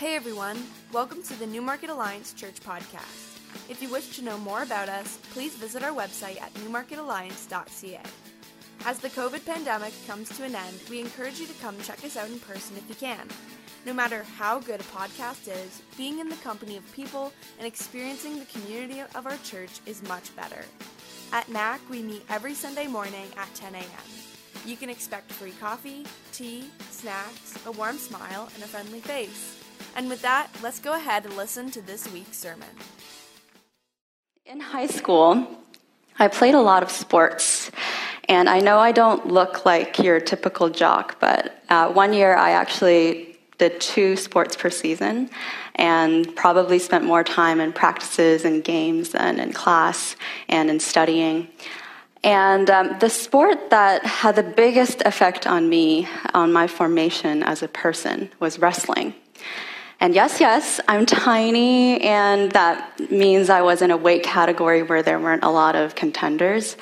Hey everyone, welcome to the Newmarket Alliance Church podcast. If you wish to know more about us, please visit our website at newmarketalliance.ca. As the COVID pandemic comes to an end, we encourage you to come check us out in person if you can. No matter how good a podcast is, being in the company of people and experiencing the community of our church is much better. At NAC, we meet every Sunday morning at 10 a.m. You can expect free coffee, tea, snacks, a warm smile, and a friendly face. And with that, let's go ahead and listen to this week's sermon. In high school, I played a lot of sports. And I know I don't look like your typical jock, but uh, one year I actually did two sports per season and probably spent more time in practices and games than in class and in studying. And um, the sport that had the biggest effect on me, on my formation as a person, was wrestling. And yes, yes, I'm tiny, and that means I was in a weight category where there weren't a lot of contenders.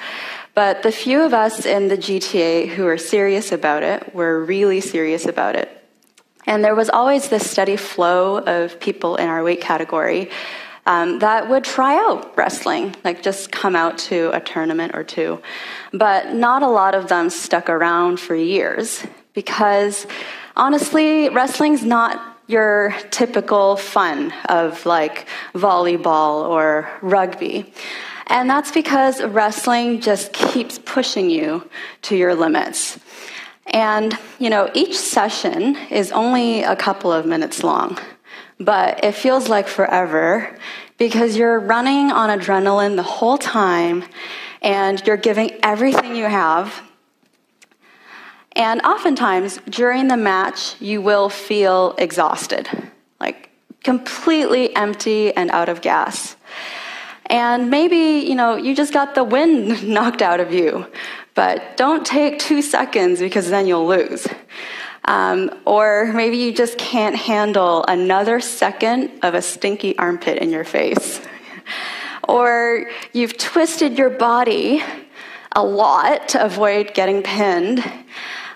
But the few of us in the GTA who were serious about it were really serious about it. And there was always this steady flow of people in our weight category um, that would try out wrestling, like just come out to a tournament or two. But not a lot of them stuck around for years because honestly, wrestling's not your typical fun of like volleyball or rugby. And that's because wrestling just keeps pushing you to your limits. And, you know, each session is only a couple of minutes long, but it feels like forever because you're running on adrenaline the whole time and you're giving everything you have and oftentimes, during the match, you will feel exhausted, like completely empty and out of gas. And maybe, you know, you just got the wind knocked out of you, but don't take two seconds because then you'll lose. Um, or maybe you just can't handle another second of a stinky armpit in your face. or you've twisted your body a lot to avoid getting pinned.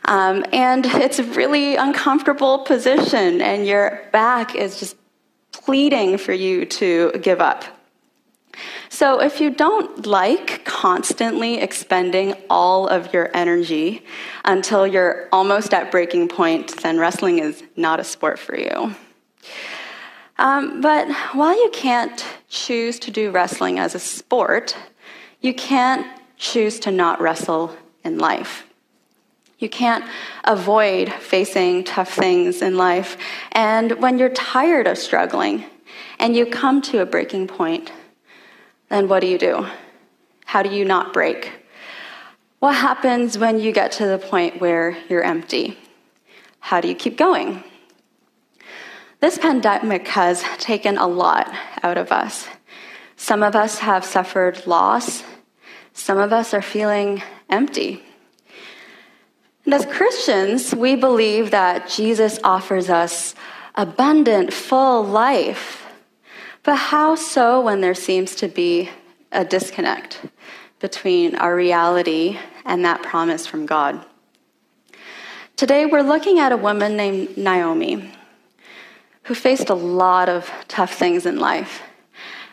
Um, and it's a really uncomfortable position, and your back is just pleading for you to give up. So, if you don't like constantly expending all of your energy until you're almost at breaking point, then wrestling is not a sport for you. Um, but while you can't choose to do wrestling as a sport, you can't choose to not wrestle in life. You can't avoid facing tough things in life. And when you're tired of struggling and you come to a breaking point, then what do you do? How do you not break? What happens when you get to the point where you're empty? How do you keep going? This pandemic has taken a lot out of us. Some of us have suffered loss. Some of us are feeling empty. And as Christians, we believe that Jesus offers us abundant, full life. But how so when there seems to be a disconnect between our reality and that promise from God? Today, we're looking at a woman named Naomi who faced a lot of tough things in life.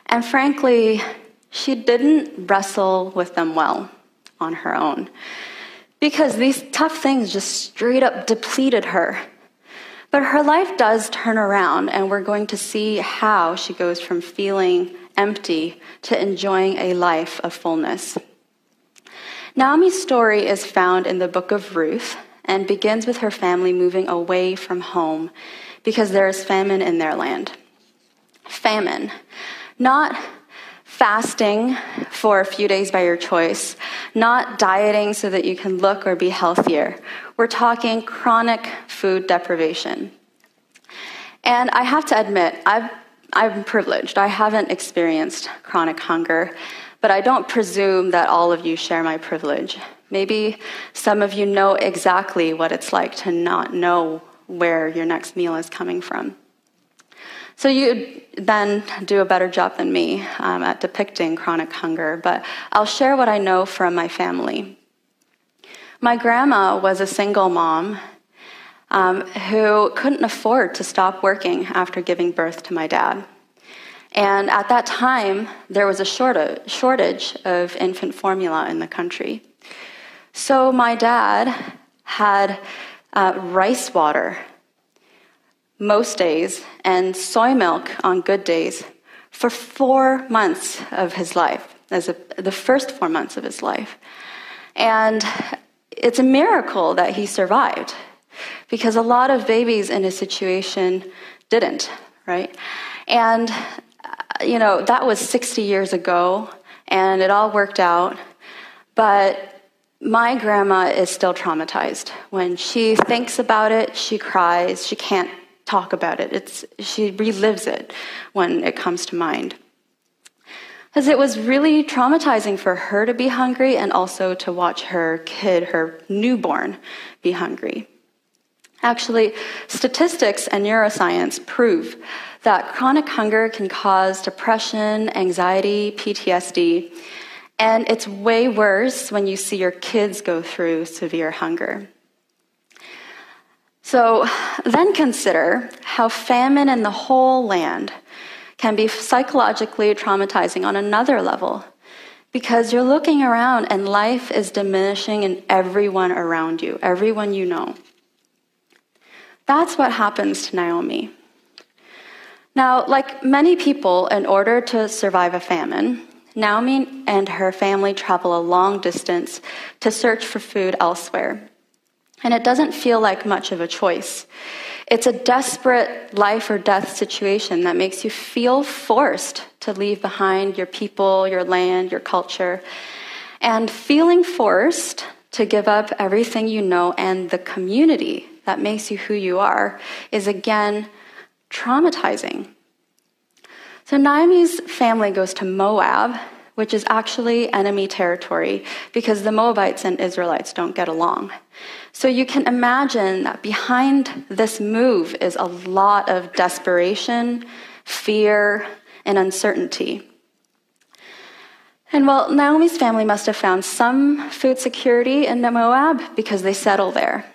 And frankly, she didn't wrestle with them well on her own because these tough things just straight up depleted her. But her life does turn around, and we're going to see how she goes from feeling empty to enjoying a life of fullness. Naomi's story is found in the book of Ruth and begins with her family moving away from home because there is famine in their land. Famine. Not fasting for a few days by your choice, not dieting so that you can look or be healthier. We're talking chronic food deprivation. And I have to admit, I've, I'm privileged. I haven't experienced chronic hunger, but I don't presume that all of you share my privilege. Maybe some of you know exactly what it's like to not know where your next meal is coming from. So you then do a better job than me um, at depicting chronic hunger, but I'll share what I know from my family. My grandma was a single mom um, who couldn't afford to stop working after giving birth to my dad. And at that time, there was a shortage of infant formula in the country. So my dad had uh, rice water most days and soy milk on good days for four months of his life, as a, the first four months of his life. And it's a miracle that he survived because a lot of babies in his situation didn't, right? And, you know, that was 60 years ago and it all worked out. But my grandma is still traumatized. When she thinks about it, she cries. She can't talk about it. It's, she relives it when it comes to mind. Because it was really traumatizing for her to be hungry and also to watch her kid, her newborn, be hungry. Actually, statistics and neuroscience prove that chronic hunger can cause depression, anxiety, PTSD, and it's way worse when you see your kids go through severe hunger. So then consider how famine in the whole land can be psychologically traumatizing on another level because you're looking around and life is diminishing in everyone around you, everyone you know. That's what happens to Naomi. Now, like many people, in order to survive a famine, Naomi and her family travel a long distance to search for food elsewhere. And it doesn't feel like much of a choice. It's a desperate life or death situation that makes you feel forced to leave behind your people, your land, your culture. And feeling forced to give up everything you know and the community that makes you who you are is again traumatizing. So Naomi's family goes to Moab, which is actually enemy territory because the Moabites and Israelites don't get along. So you can imagine that behind this move is a lot of desperation, fear, and uncertainty. And well, Naomi's family must have found some food security in Moab because they settle there.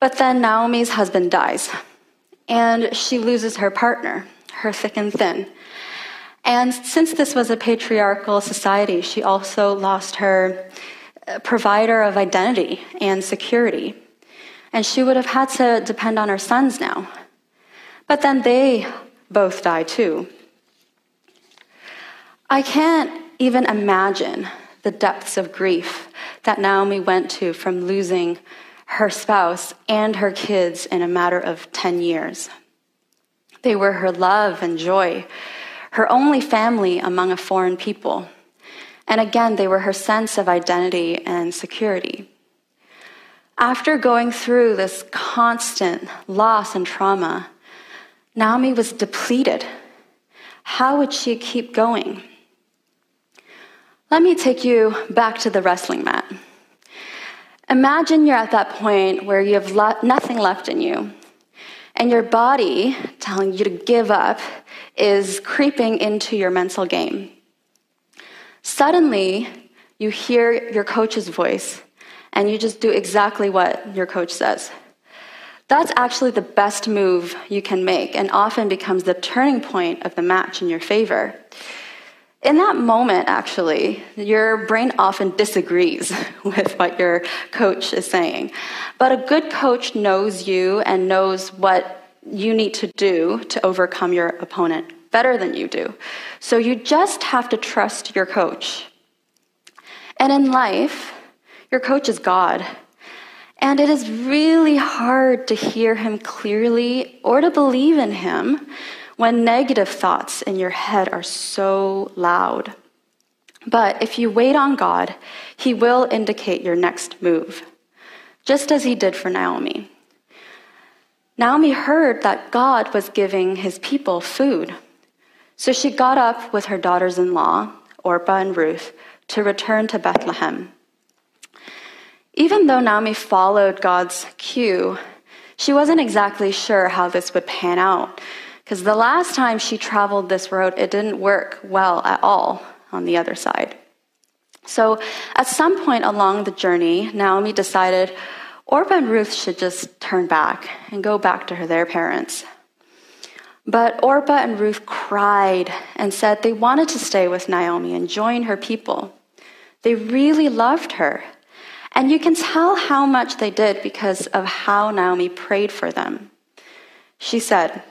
But then Naomi's husband dies, and she loses her partner, her thick and thin. And since this was a patriarchal society, she also lost her provider of identity and security. And she would have had to depend on her sons now. But then they both die too. I can't even imagine the depths of grief that Naomi went to from losing her spouse and her kids in a matter of 10 years. They were her love and joy, her only family among a foreign people. And again, they were her sense of identity and security. After going through this constant loss and trauma, Naomi was depleted. How would she keep going? Let me take you back to the wrestling mat. Imagine you're at that point where you have lo- nothing left in you, and your body telling you to give up is creeping into your mental game. Suddenly, you hear your coach's voice and you just do exactly what your coach says. That's actually the best move you can make and often becomes the turning point of the match in your favor. In that moment, actually, your brain often disagrees with what your coach is saying. But a good coach knows you and knows what you need to do to overcome your opponent better than you do. So you just have to trust your coach. And in life, your coach is God. And it is really hard to hear him clearly or to believe in him when negative thoughts in your head are so loud. But if you wait on God, he will indicate your next move, just as he did for Naomi. Naomi heard that God was giving his people food. So she got up with her daughters in law, Orpah and Ruth, to return to Bethlehem. Even though Naomi followed God's cue, she wasn't exactly sure how this would pan out, because the last time she traveled this road, it didn't work well at all on the other side. So at some point along the journey, Naomi decided, Orpah and Ruth should just turn back and go back to her, their parents. But Orpah and Ruth cried and said they wanted to stay with Naomi and join her people. They really loved her. And you can tell how much they did because of how Naomi prayed for them. She said,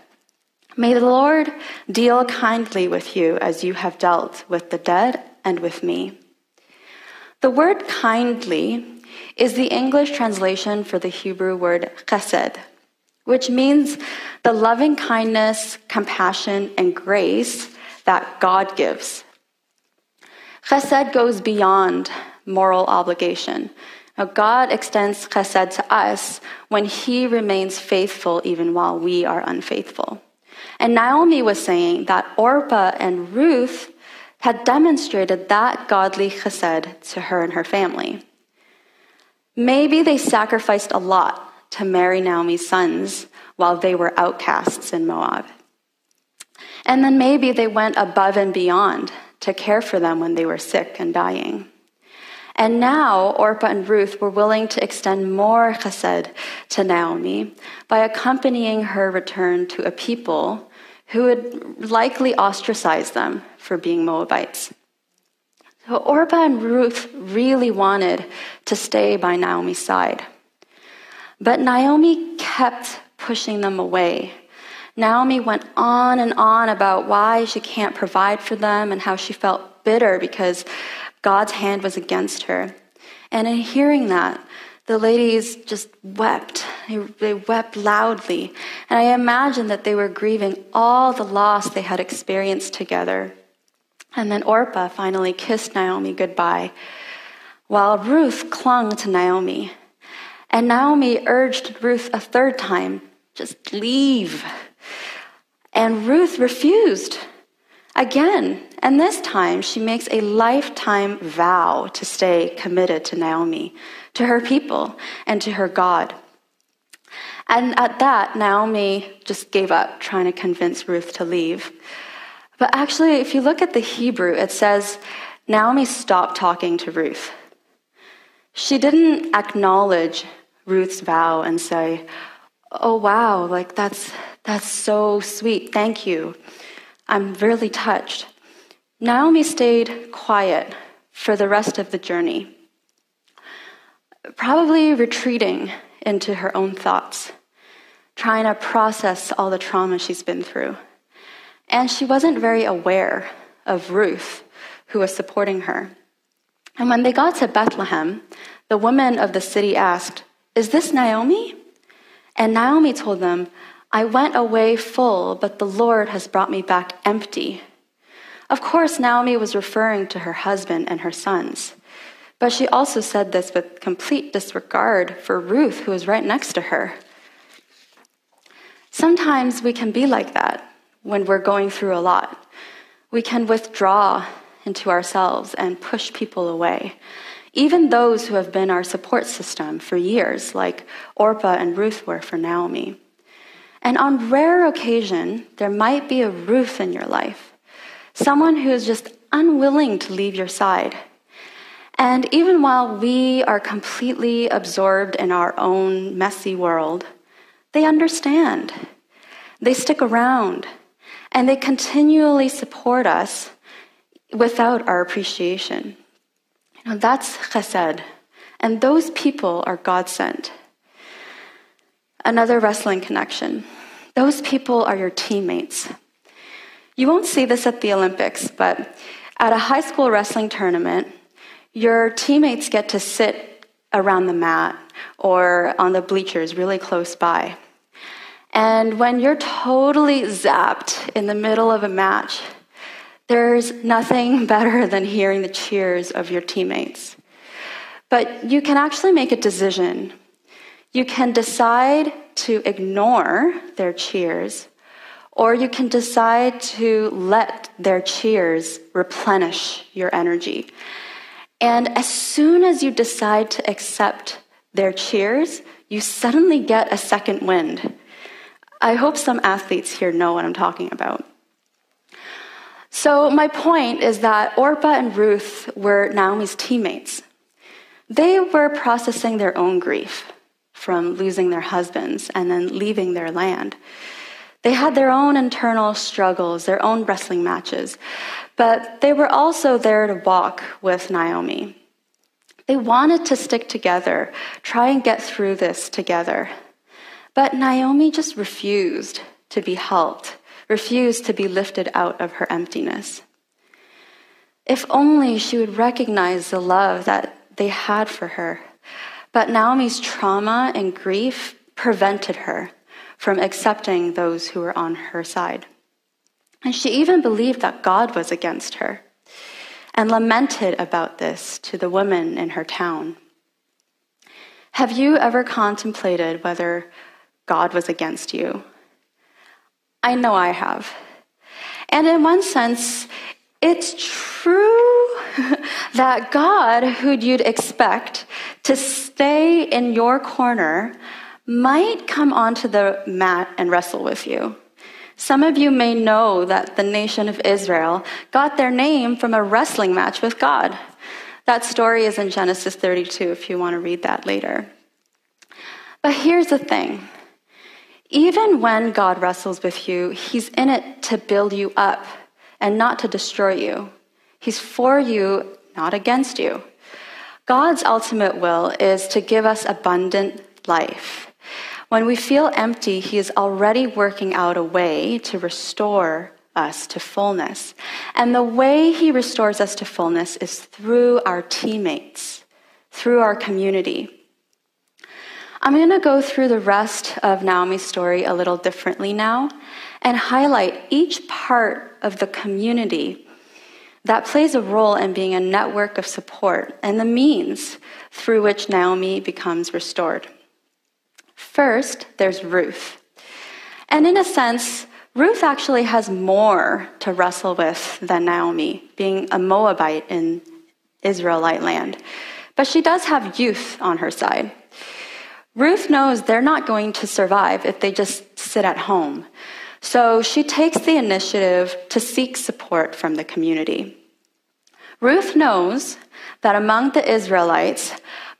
May the Lord deal kindly with you as you have dealt with the dead and with me. The word kindly is the English translation for the Hebrew word chesed, which means the loving kindness, compassion, and grace that God gives. Chesed goes beyond moral obligation. Now, God extends chesed to us when He remains faithful even while we are unfaithful. And Naomi was saying that Orpah and Ruth had demonstrated that godly chesed to her and her family. Maybe they sacrificed a lot to marry Naomi's sons while they were outcasts in Moab. And then maybe they went above and beyond to care for them when they were sick and dying. And now Orpah and Ruth were willing to extend more chesed to Naomi by accompanying her return to a people who would likely ostracize them for being Moabites. So Orpah and Ruth really wanted to stay by Naomi's side. But Naomi kept pushing them away. Naomi went on and on about why she can't provide for them and how she felt bitter because God's hand was against her. And in hearing that, the ladies just wept. They, wept loudly. And I imagine that they were grieving all the loss they had experienced together. And then Orpah finally kissed Naomi goodbye, while Ruth clung to Naomi. And Naomi urged Ruth a third time just leave. And Ruth refused again. And this time she makes a lifetime vow to stay committed to Naomi to her people and to her God. And at that, Naomi just gave up trying to convince Ruth to leave. But actually, if you look at the Hebrew, it says Naomi stopped talking to Ruth. She didn't acknowledge Ruth's vow and say, "Oh wow, like that's that's so sweet. Thank you. I'm really touched." Naomi stayed quiet for the rest of the journey probably retreating into her own thoughts, trying to process all the trauma she's been through. And she wasn't very aware of Ruth, who was supporting her. And when they got to Bethlehem, the women of the city asked, Is this Naomi? And Naomi told them, I went away full, but the Lord has brought me back empty. Of course, Naomi was referring to her husband and her sons. But she also said this with complete disregard for Ruth, who was right next to her. Sometimes we can be like that when we're going through a lot. We can withdraw into ourselves and push people away, even those who have been our support system for years, like Orpah and Ruth were for Naomi. And on rare occasion, there might be a Ruth in your life, someone who is just unwilling to leave your side and even while we are completely absorbed in our own messy world, they understand. They stick around and they continually support us without our appreciation. You know, that's chesed. And those people are God sent. Another wrestling connection. Those people are your teammates. You won't see this at the Olympics, but at a high school wrestling tournament, your teammates get to sit around the mat or on the bleachers really close by. And when you're totally zapped in the middle of a match, there's nothing better than hearing the cheers of your teammates. But you can actually make a decision. You can decide to ignore their cheers, or you can decide to let their cheers replenish your energy. And as soon as you decide to accept their cheers, you suddenly get a second wind. I hope some athletes here know what I'm talking about. So, my point is that Orpah and Ruth were Naomi's teammates. They were processing their own grief. from losing their husbands and then leaving their land. They had their own internal struggles, their own wrestling matches, but they were also there to walk with Naomi. They wanted to stick together, try and get through this together. But Naomi just refused to be helped, refused to be lifted out of her emptiness. If only she would recognize the love that they had for her. But Naomi's trauma and grief prevented her from accepting those who were on her side. And she even believed that God was against her and lamented about this to the women in her town. Have you ever contemplated whether God was against you? I know I have. And in one sense, it's true that God, who you'd expect to stay in your corner, might come onto the mat and wrestle with you. Some of you may know that the nation of Israel got their name from a wrestling match with God. That story is in Genesis 32 if you want to read that later. But here's the thing even when God wrestles with you, He's in it to build you up and not to destroy you. He's for you, not against you. God's ultimate will is to give us abundant life. When we feel empty, He is already working out a way to restore us to fullness. And the way He restores us to fullness is through our teammates, through our community. I'm going to go through the rest of Naomi's story a little differently now and highlight each part of the community that plays a role in being a network of support and the means through which Naomi becomes restored. First, there's Ruth. And in a sense, Ruth actually has more to wrestle with than Naomi, being a Moabite in Israelite land. But she does have youth on her side. Ruth knows they're not going to survive if they just sit at home. So she takes the initiative to seek support from the community. Ruth knows that among the Israelites,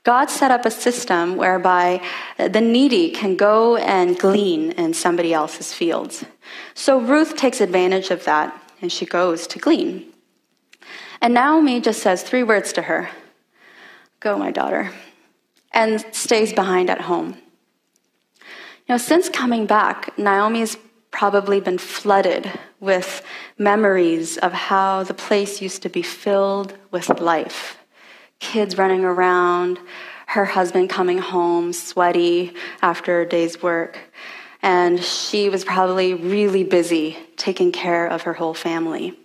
God set up a system whereby the needy can go and glean in somebody else's fields. So Ruth takes advantage of that and she goes to glean. And Naomi just says three words to her Go, my daughter, and stays behind at home. Know, since coming back, Naomi's probably been flooded with memories of how the place used to be filled with life kids running around, her husband coming home sweaty after a day's work. And she was probably really busy taking care of her whole family.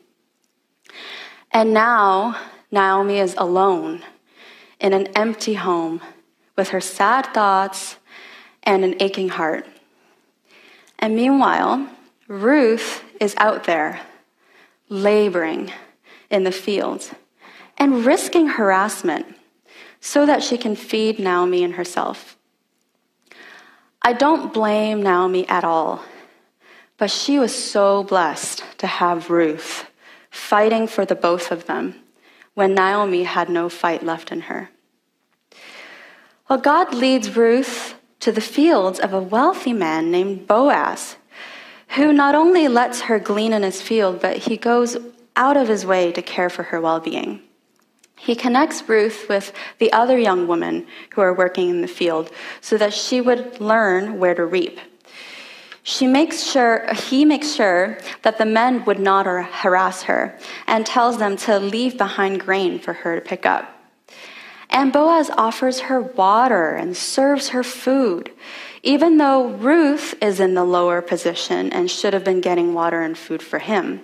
And now, Naomi is alone in an empty home with her sad thoughts and an aching heart. And meanwhile, Ruth is out there laboring in the fields and risking harassment so that she can feed Naomi and herself. I don't blame Naomi at all, but she was so blessed to have Ruth fighting for the both of them when Naomi had no fight left in her. Well, God leads Ruth to the fields of a wealthy man named Boaz, who not only lets her glean in his field, but he goes out of his way to care for her well being. He connects Ruth with the other young women who are working in the field so that she would learn where to reap. She makes sure, he makes sure that the men would not harass her and tells them to leave behind grain for her to pick up. And Boaz offers her water and serves her food, even though Ruth is in the lower position and should have been getting water and food for him.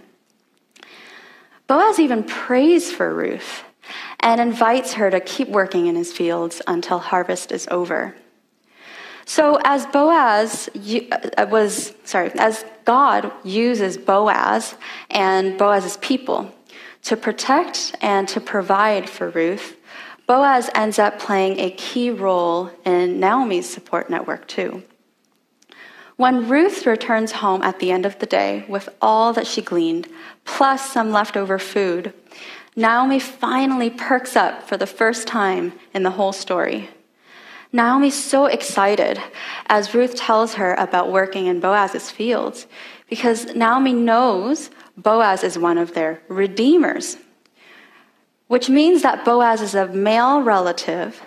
Boaz even prays for Ruth and invites her to keep working in his fields until harvest is over. So, as Boaz uh, was, sorry, as God uses Boaz and Boaz's people to protect and to provide for Ruth, Boaz ends up playing a key role in Naomi's support network too. When Ruth returns home at the end of the day with all that she gleaned, plus some leftover food, Naomi finally perks up for the first time in the whole story. Naomi's so excited as Ruth tells her about working in Boaz's fields because Naomi knows Boaz is one of their redeemers, which means that Boaz is a male relative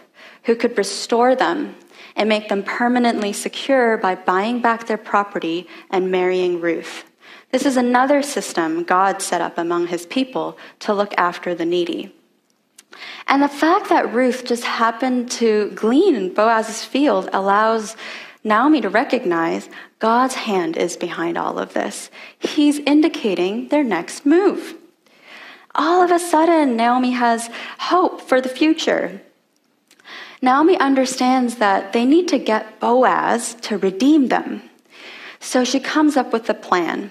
who could restore them and make them permanently secure by buying back their property and marrying Ruth. This is another system God set up among his people to look after the needy. And the fact that Ruth just happened to glean in Boaz's field allows Naomi to recognize God's hand is behind all of this. He's indicating their next move. All of a sudden, Naomi has hope for the future. Naomi understands that they need to get Boaz to redeem them. So she comes up with a plan.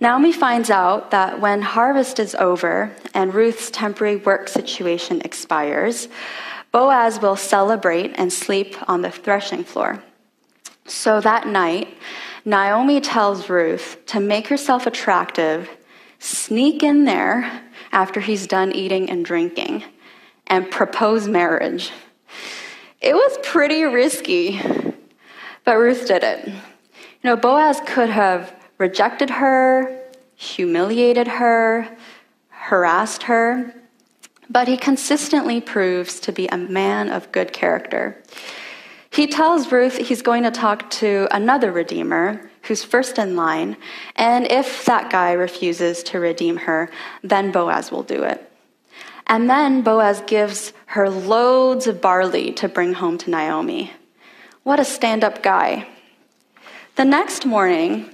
Naomi finds out that when harvest is over and Ruth's temporary work situation expires, Boaz will celebrate and sleep on the threshing floor. So that night, Naomi tells Ruth to make herself attractive, sneak in there after he's done eating and drinking, and propose marriage. It was pretty risky, but Ruth did it. You know, Boaz could have rejected her, humiliated her, harassed her, but he consistently proves to be a man of good character. He tells Ruth he's going to talk to another redeemer who's first in line, and if that guy refuses to redeem her, then Boaz will do it. And then Boaz gives her loads of barley to bring home to Naomi. What a stand up guy. The next morning,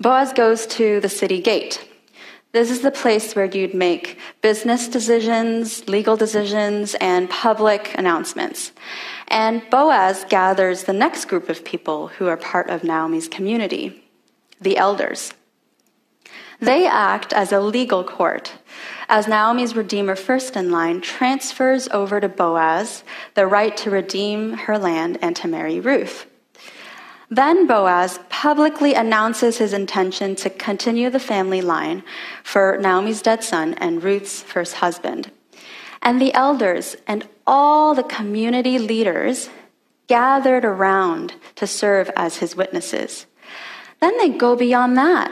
Boaz goes to the city gate. This is the place where you'd make business decisions, legal decisions, and public announcements. And Boaz gathers the next group of people who are part of Naomi's community, the elders. They act as a legal court, as Naomi's Redeemer first in line transfers over to Boaz the right to redeem her land and to marry Ruth. Then Boaz publicly announces his intention to continue the family line for Naomi's dead son and Ruth's first husband. And the elders and all the community leaders gathered around to serve as his witnesses. Then they go beyond that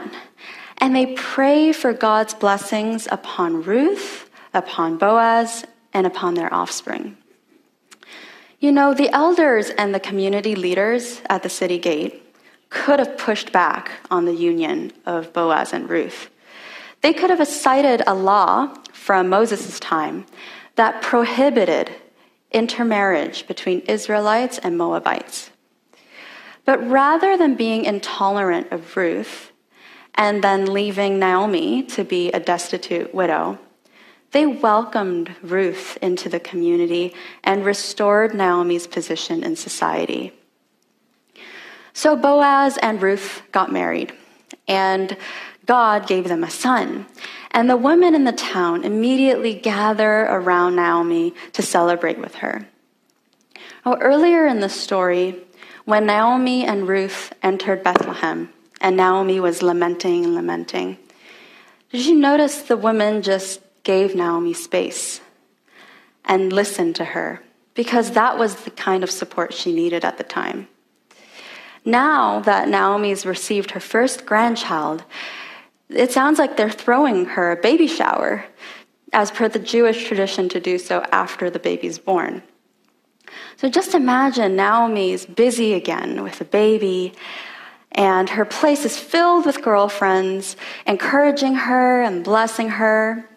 and they pray for God's blessings upon Ruth, upon Boaz, and upon their offspring. You know, the elders and the community leaders at the city gate could have pushed back on the union of Boaz and Ruth. They could have cited a law from Moses' time that prohibited intermarriage between Israelites and Moabites. But rather than being intolerant of Ruth and then leaving Naomi to be a destitute widow, they welcomed Ruth into the community and restored Naomi's position in society. So Boaz and Ruth got married, and God gave them a son. And the women in the town immediately gather around Naomi to celebrate with her. Well, earlier in the story, when Naomi and Ruth entered Bethlehem, and Naomi was lamenting and lamenting, did you notice the women just gave Naomi space and listened to her because that was the kind of support she needed at the time. Now that Naomi's received her first grandchild, it sounds like they're throwing her a baby shower, as per the Jewish tradition to do so after the baby's born. So just imagine Naomi's busy again with a baby, and her place is filled with girlfriends, encouraging her and blessing her.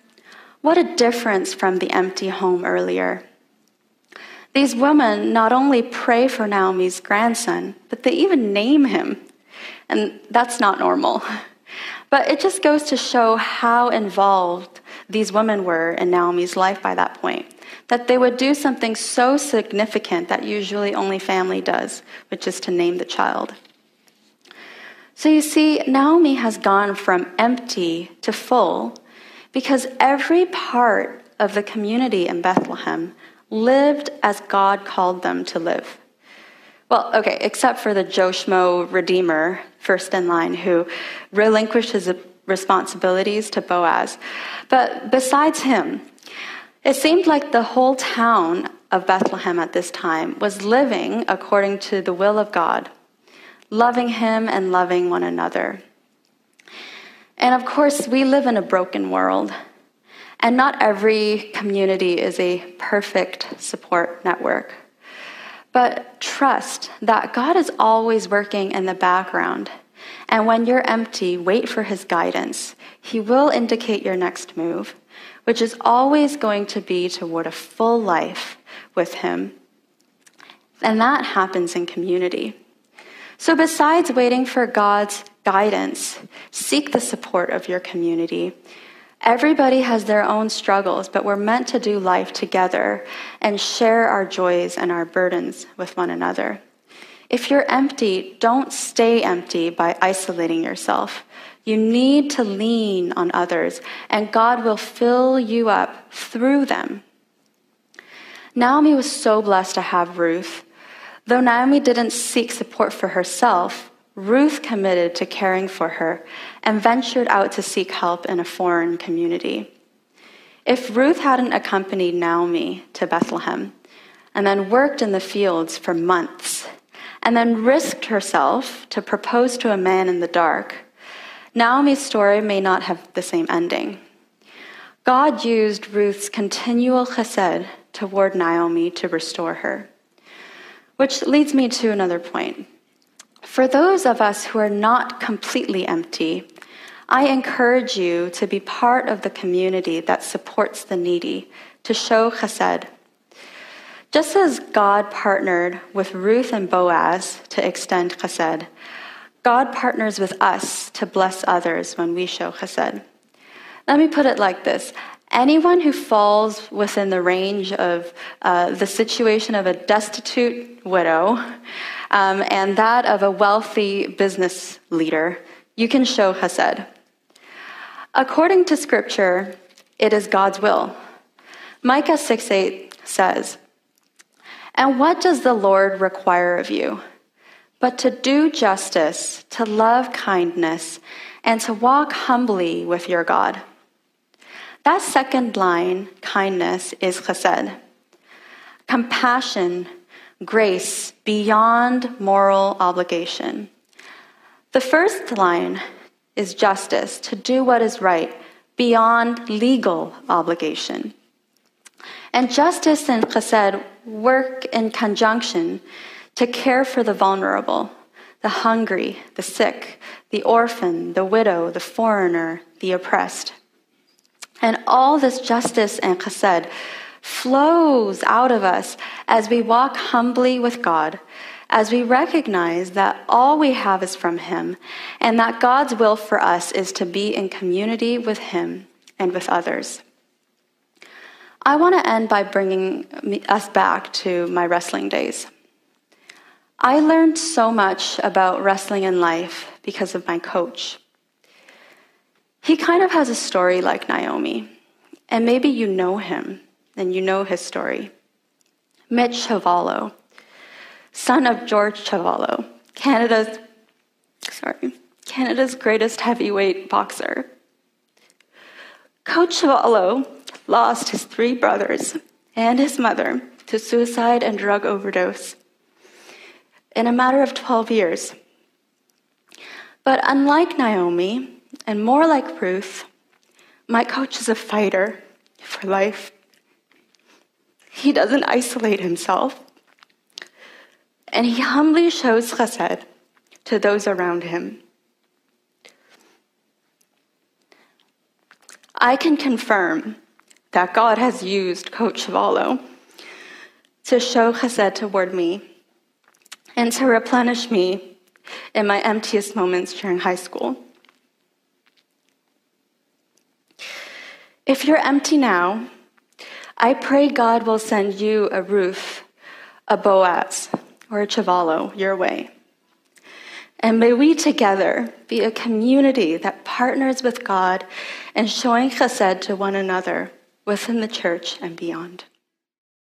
What a difference from the empty home earlier. These women not only pray for Naomi's grandson, but they even name him. And that's not normal. But it just goes to show how involved these women were in Naomi's life by that point. That they would do something so significant that usually only family does, which is to name the child. So you see, Naomi has gone from empty to full because every part of the community in Bethlehem lived as God called them to live. Well, okay, except for the Joe Schmo Redeemer, first in line, who relinquished his responsibilities to Boaz. But besides him, it seemed like the whole town of Bethlehem at this time was living according to the will of God, loving Him and loving one another. And of course, we live in a broken world, and not every community is a perfect support network. But trust that God is always working in the background. And when you're empty, wait for his guidance. He will indicate your next move, which is always going to be toward a full life with him. And that happens in community. So, besides waiting for God's guidance, seek the support of your community Everybody has their own struggles, but we're meant to do life together and share our joys and our burdens with one another. If you're empty, don't stay empty by isolating yourself. You need to lean on others, and God will fill you up through them. Naomi was so blessed to have Ruth. Though Naomi didn't seek support for herself, Ruth committed to caring for her and ventured out to seek help in a foreign community. If Ruth hadn't accompanied Naomi to Bethlehem and then worked in the fields for months and then risked herself to propose to a man in the dark, Naomi's story may not have the same ending. God used Ruth's continual chesed toward Naomi to restore her. Which leads me to another point. For those of us who are not completely empty, I encourage you to be part of the community that supports the needy, to show chesed. Just as God partnered with Ruth and Boaz to extend chesed, God partners with us to bless others when we show chesed. Let me put it like this anyone who falls within the range of uh, the situation of a destitute widow um, and that of a wealthy business leader, you can show chesed. According to scripture, it is God's will. Micah 6 8 says, And what does the Lord require of you? But to do justice, to love kindness, and to walk humbly with your God. That second line, kindness, is chesed. Compassion, grace beyond moral obligation. The first line is justice, to do what is right beyond legal obligation. And justice and chesed work in conjunction to care for the vulnerable, the hungry, the sick, the orphan, the widow, the foreigner, the oppressed. And all this justice and chesed flows out of us as we walk humbly with God, as we recognize that all we have is from Him, and that God's will for us is to be in community with Him and with others. I want to end by bringing us back to my wrestling days. I learned so much about wrestling in life because of my coach. He kind of has a story like Naomi, and maybe you know him and you know his story. Mitch Chuvalo, son of George Chuvalo, Canada's sorry, Canada's greatest heavyweight boxer. Coach Chuvalo lost his three brothers and his mother to suicide and drug overdose in a matter of 12 years. But unlike Naomi, and more like Ruth, my coach is a fighter for life. He doesn't isolate himself. And he humbly shows chesed to those around him. I can confirm that God has used Coach Chuvalo to show chesed toward me and to replenish me in my emptiest moments during high school. If you're empty now, I pray God will send you a Ruth, a Boaz, or a Chuvalo your way. And may we together be a community that partners with God in showing chesed to one another within the church and beyond.